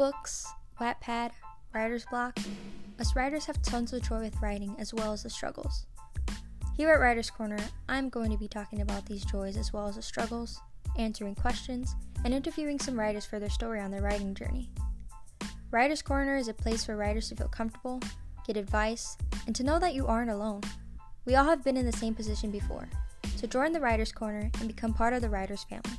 books, Wattpad, writer's block, us writers have tons of joy with writing as well as the struggles. Here at Writer's Corner, I'm going to be talking about these joys as well as the struggles, answering questions, and interviewing some writers for their story on their writing journey. Writer's Corner is a place for writers to feel comfortable, get advice, and to know that you aren't alone. We all have been in the same position before, so join the Writer's Corner and become part of the Writer's family.